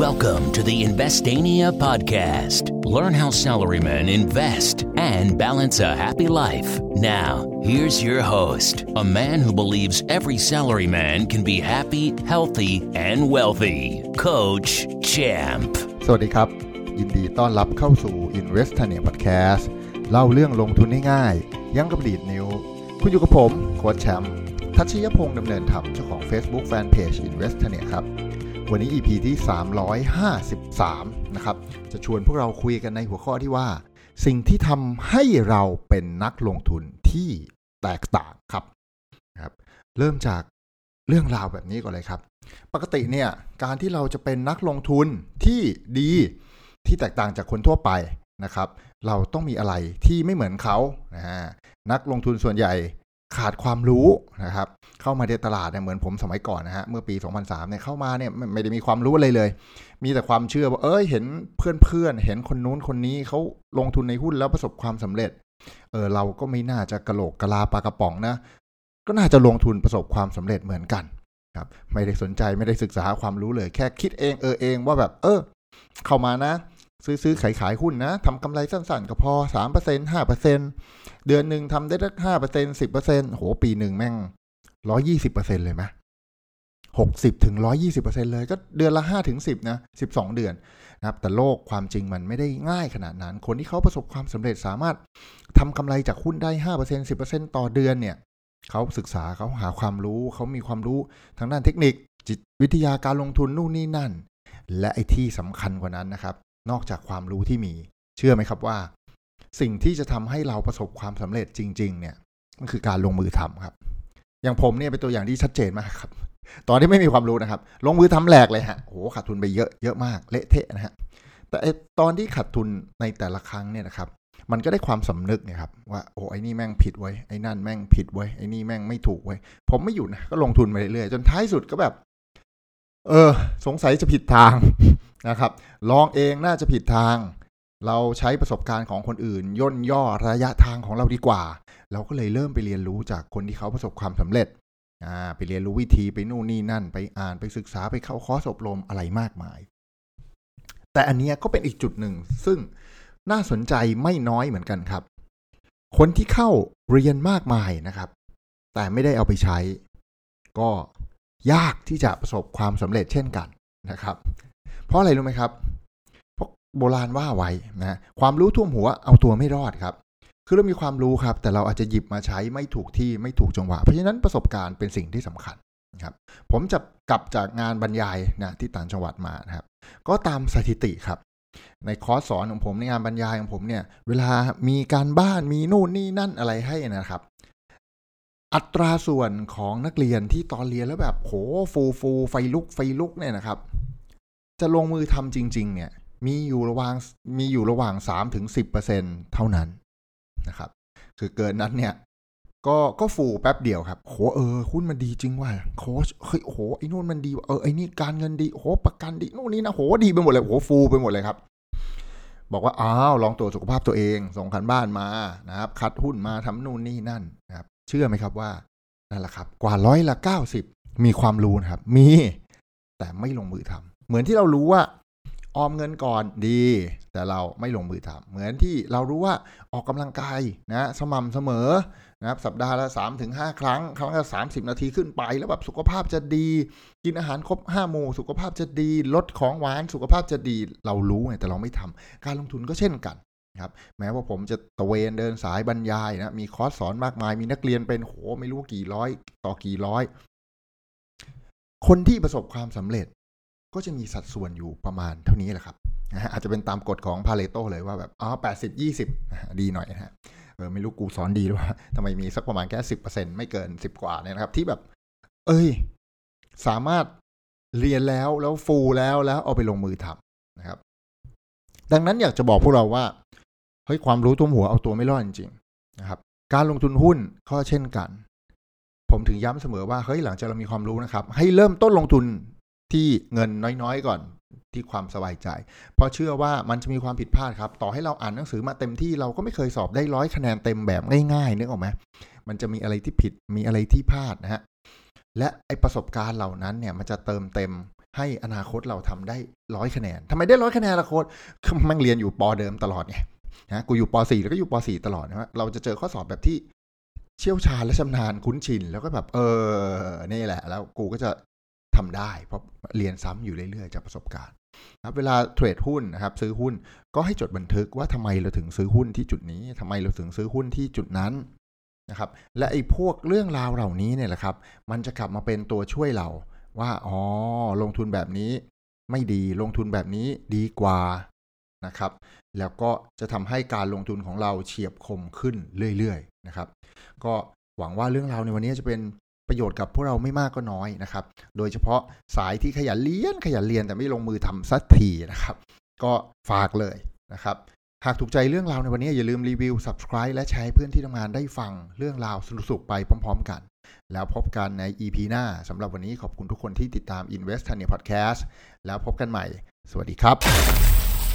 Welcome to the Investania podcast. Learn how salarymen invest and balance a happy life. Now, here's your host, a man who believes every salaryman can be happy, healthy, and wealthy, Coach Champ. สวัสดีครับ ยินดีต้อนรับเข้าสู่ Investania Podcast เล่าเรื่องลงทุนง่ายๆยั้งกับดีดนิ้ว คุณอยู่กับผม โค้ชแชมป์ทัชยพงศ์ดำเนินธรรมเจ้าของ Facebook Fanpage Investania ครับ วันนี้ EP ที่ 353 นะครับ จะชวนพวกเราคุยกันในหัวข้อที่ว่า สิ่งที่ทำให้เราเป็นนักลงทุนที่แตกต่างครับครับ เริ่มจากเรื่องราวแบบนี้ก่อนเลยครับ ปกติเนี่ยการที่เราจะเป็นนักลงทุนที่ดีที่แตกต่างจากคนทั่วไปนะครับ เราต้องมีอะไรที่ไม่เหมือนเขานะฮะนักลงทุนส่วนใหญ่ ขาดความรู้นะครับ เข้ามาในตลาดเนี่ยเหมือนผมสมัยก่อนนะฮะเมื่อปี 2003เนี่ยเข้ามาเนี่ยไม่ได้มีความรู้อะไรเลย มีแต่ความเชื่อว่าเอ้ยเห็นเพื่อนๆเห็นคนนู้นคนนี้เขาลงทุนในหุ้นแล้วประสบความสำเร็จเออเราก็ไม่น่าจะกระโหลกกะลาปลากระป๋องนะ ก็น่าจะลงทุนประสบความสำเร็จเหมือนกันครับไม่ได้สนใจไม่ได้ศึกษาความรู้เลย แค่คิดเองเออเองว่าแบบเออ เข้ามานะ ซื้อซื้อขายขายหุ้นนะทำกำไรสั้นๆ ก็พอสามเปอร์เซ็นห้าเปอร์เซ็นเดือนหนึ่งทำได้สักห้าเปอร์เซ็นสิบเปอร์เซ็นโหปีหนึ่งแม่งร้อยี่สิบเปอร์เซ็นเลยไหมหกสิบถึงร้อยี่สิบเปอร์เซ็นเลย ก็เดือนละห้าถึงสิบนะสิบสองเดือนนะครับ แต่โลกความจริงมันไม่ได้ง่ายขนาดนั้น คนที่เขาประสบความสำเร็จสามารถทำกำไรจากหุ้นได้ห้าเปอร์เซ็นสิบเปอร์เซ็นต่อเดือนเนี่ยเขาศึกษาเขาหาความรู้เขามีความรู้ทางด้านเทคนิค จิตวิทยาการลงทุนนู่นนี่นั่น และไอ้ที่สำคัญกว่านั้นนะครับ นอกจากความรู้ที่มี เชื่อไหมครับว่า สิ่งที่จะทำให้เราประสบความสำเร็จจริง ๆ เนี่ยมันคือการลงมือทำครับ อย่างผมเนี่ยเป็นตัวอย่างที่ชัดเจนมากครับ ตอนที่ไม่มีความรู้นะครับ ลงมือทำแหลกเลยฮะโหขาดทุนไปเยอะเยอะมากเละเทะนะฮะแต่ไอตอนที่ขาดทุนในแต่ละครั้งเนี่ยนะครับ มันก็ได้ความสำนึกนี่ยครับ ว่าโอ้ไอ้นี่แม่งผิดไว้ไอ้นั่นแม่งผิดไว้ไอ้นี่แม่งไม่ถูกไว้ ผมไม่อยู่นะก็ลงทุนไปเรื่อยๆจนท้ายสุดก็แบบ เออ สงสัยจะผิดทางนะครับ ลองเองน่าจะผิดทาง เราใช้ประสบการณ์ของคนอื่น ย่นย่อระยะทางของเราดีกว่า เราก็เลยเริ่มไปเรียนรู้จากคนที่เขาประสบความสำเร็จอ่าไปเรียนรู้วิธีไปนู่นนี่นั่น ไปอ่านไปศึกษาไปเข้าคอร์สอบรมอะไรมากมาย แต่อันเนี้ยก็เป็นอีกจุดหนึ่ง ซึ่งน่าสนใจไม่น้อยเหมือนกันครับ คนที่เข้าเรียนมากมายนะครับ แต่ไม่ได้เอาไปใช้ ก็ ยากที่จะประสบความสำเร็จเช่นกันนะครับ เพราะอะไรรู้ไหมครับเพราะโบราณว่าไว้นะความรู้ท่วมหัวเอาตัวไม่รอดครับ คือเรามีความรู้ครับ แต่เราอาจจะหยิบมาใช้ไม่ถูกที่ไม่ถูกจังหวะ เพราะฉะนั้นประสบการณ์เป็นสิ่งที่สำคัญครับผมจะกลับจากงานบรรยายนะที่ต่างจังหวัดมานะครับ ก็ตามสถิติครับ ในคอร์สสอนของผมในงานบรรยายของผมเนี่ย เวลามีการบ้านมีนู่นนี่นั่นอะไรให้นะครับ อัตราส่วนของนักเรียนที่ตอนเรียนแล้วแบบโหฟูฟูไฟลุกไฟลุกเนี่ยนะครับ จะลงมือทำจริง ๆ เนี่ย มีอยู่ระหว่างมีอยู่ระหว่าง3ถึง10%เท่านั้นนะครับ คือเกินนั้นเนี่ยก็ก็ฟูแป๊บเดียวครับโหเออหุ้นมันดีจริงว่ะโค้ชเฮ้ยโหไอ้นู่นมันดีว่ะเออไอ้นี่การเงินดีโหประกันดีนู่นนี่นะโหดีไปหมดเลยโหฟูไปหมดเลยครับ บอกว่าอ้าวลองตรวจสุขภาพตัวเอง ส่งคันบ้านมานะครับ คัดหุ้นมาทำนู่นนี่นั่นนะครับ เชื่อไหมครับว่านั่นแหละครับ กว่าร้อยละเก้าสิบมีความรู้นะครับ มี แต่ไม่ลงมือทำเหมือนที่เรารู้ว่าออมเงินก่อนดี แต่เราไม่ลงมือทำเหมือนที่เรารู้ว่าออกกำลังกายนะสม่ำเสมอนะครับสัปดาห์ละ3าถึงหครั้ง ครั้งละ30 นาทีขึ้นไป แล้วแบบสุขภาพจะดี กินอาหารครบ5หมู่สุขภาพจะดี ลดของหวานสุขภาพจะดี เรารู้ไงแต่เราไม่ทำการลงทุนก็เช่นกัน ครับแม้ว่าผมจะตะเวนเดินสายบรรยายนะมีคอร์สสอนมากมาย มีนักเรียนเป็นโหไม่รู้กี่ร้อย ต่อกี่ร้อย คนที่ประสบความสำเร็จ ก็จะมีสัดส่วนอยู่ประมาณเท่านี้แหละครับนะฮะอาจจะเป็นตามกฎของพาเลโตเลยว่าแบบอ๋อแปดสิบยี่สิบดีหน่อยนะฮะเออไม่รู้กูสอนดีหรือว่าทำไมมีสักประมาณแค่สิบเปอร์เซ็นไม่เกินสิบกว่าเนี่ยนะครับ ที่แบบ เอ้ย สามารถเรียนแล้วแล้วฟูแล้วแล้วเอาไปลงมือทำนะครับ ดังนั้นอยากจะบอกพวกเราว่า เฮ้ยความรู้ทุ่มหัวเอาตัวไม่รอดจริงๆนะครับ การลงทุนหุ้นก็เช่นกัน ผมถึงย้ำเสมอว่าเฮ้ยหลังจากเรามีความรู้นะครับ ให้เริ่มต้นลงทุนที่เงินน้อยๆก่อนที่ความสบายใจ เพราะเชื่อว่ามันจะมีความผิดพลาดครับ ต่อให้เราอ่านหนังสือมาเต็มที่เราก็ไม่เคยสอบได้ร้อยคะแนนเต็มแบบง่ายๆนึกออกไหมมันจะมีอะไรที่ผิดมีอะไรที่พลาดนะฮะและไอประสบการณ์เหล่านั้นเนี่ยมันจะเติมเต็มให้อนาคตเราทำได้ร้อยคะแนนทำไมได้ร้อยคะแนนละโค้ดมันเรียนอยู่ปเดิมตลอดไง นะกูอยู่ป .4 แล้วก็อยู่ป .4 ตลอดนะเราจะเจอข้อสอบแบบที่เชี่ยวชาญและชำนาญคุ้นชิน แล้วก็แบบ เออนี่แหละ แล้วกูก็จะทำได้ เพราะเรียนซ้ำอยู่เรื่อยๆจากประสบการณ์ครับเวลาเทรดหุ้นนะครับ ซื้อหุ้นก็ให้จดบันทึกว่าทำไมเราถึงซื้อหุ้นที่จุดนี้ทำไมเราถึงซื้อหุ้นที่จุดนั้นนะครับ และไอ้พวกเรื่องราวเหล่านี้เนี่ยแหละครับ มันจะกลับมาเป็นตัวช่วยเราว่าอ๋อลงทุนแบบนี้ไม่ดีลงทุนแบบนี้ดีกว่า นะครับ แล้วก็จะทำให้การลงทุนของเราเฉียบคมขึ้นเรื่อยๆนะครับ ก็หวังว่าเรื่องราวในวันนี้จะเป็นประโยชน์กับพวกเราไม่มากก็น้อยนะครับ โดยเฉพาะสายที่ขยันเรียนขยันเรียนแต่ไม่ลงมือทำสักทีนะครับ ก็ฝากเลยนะครับ หากถูกใจเรื่องราวในวันนี้อย่าลืมรีวิว subscribe และแชร์เพื่อนที่ทำงานได้ฟังเรื่องราวสนุกๆไปพร้อม ๆ กัน แล้วพบกันใน EP หน้าสำหรับวันนี้ขอบคุณทุกคนที่ติดตาม Invest Tania Podcast แล้วพบกันใหม่ สวัสดีครับ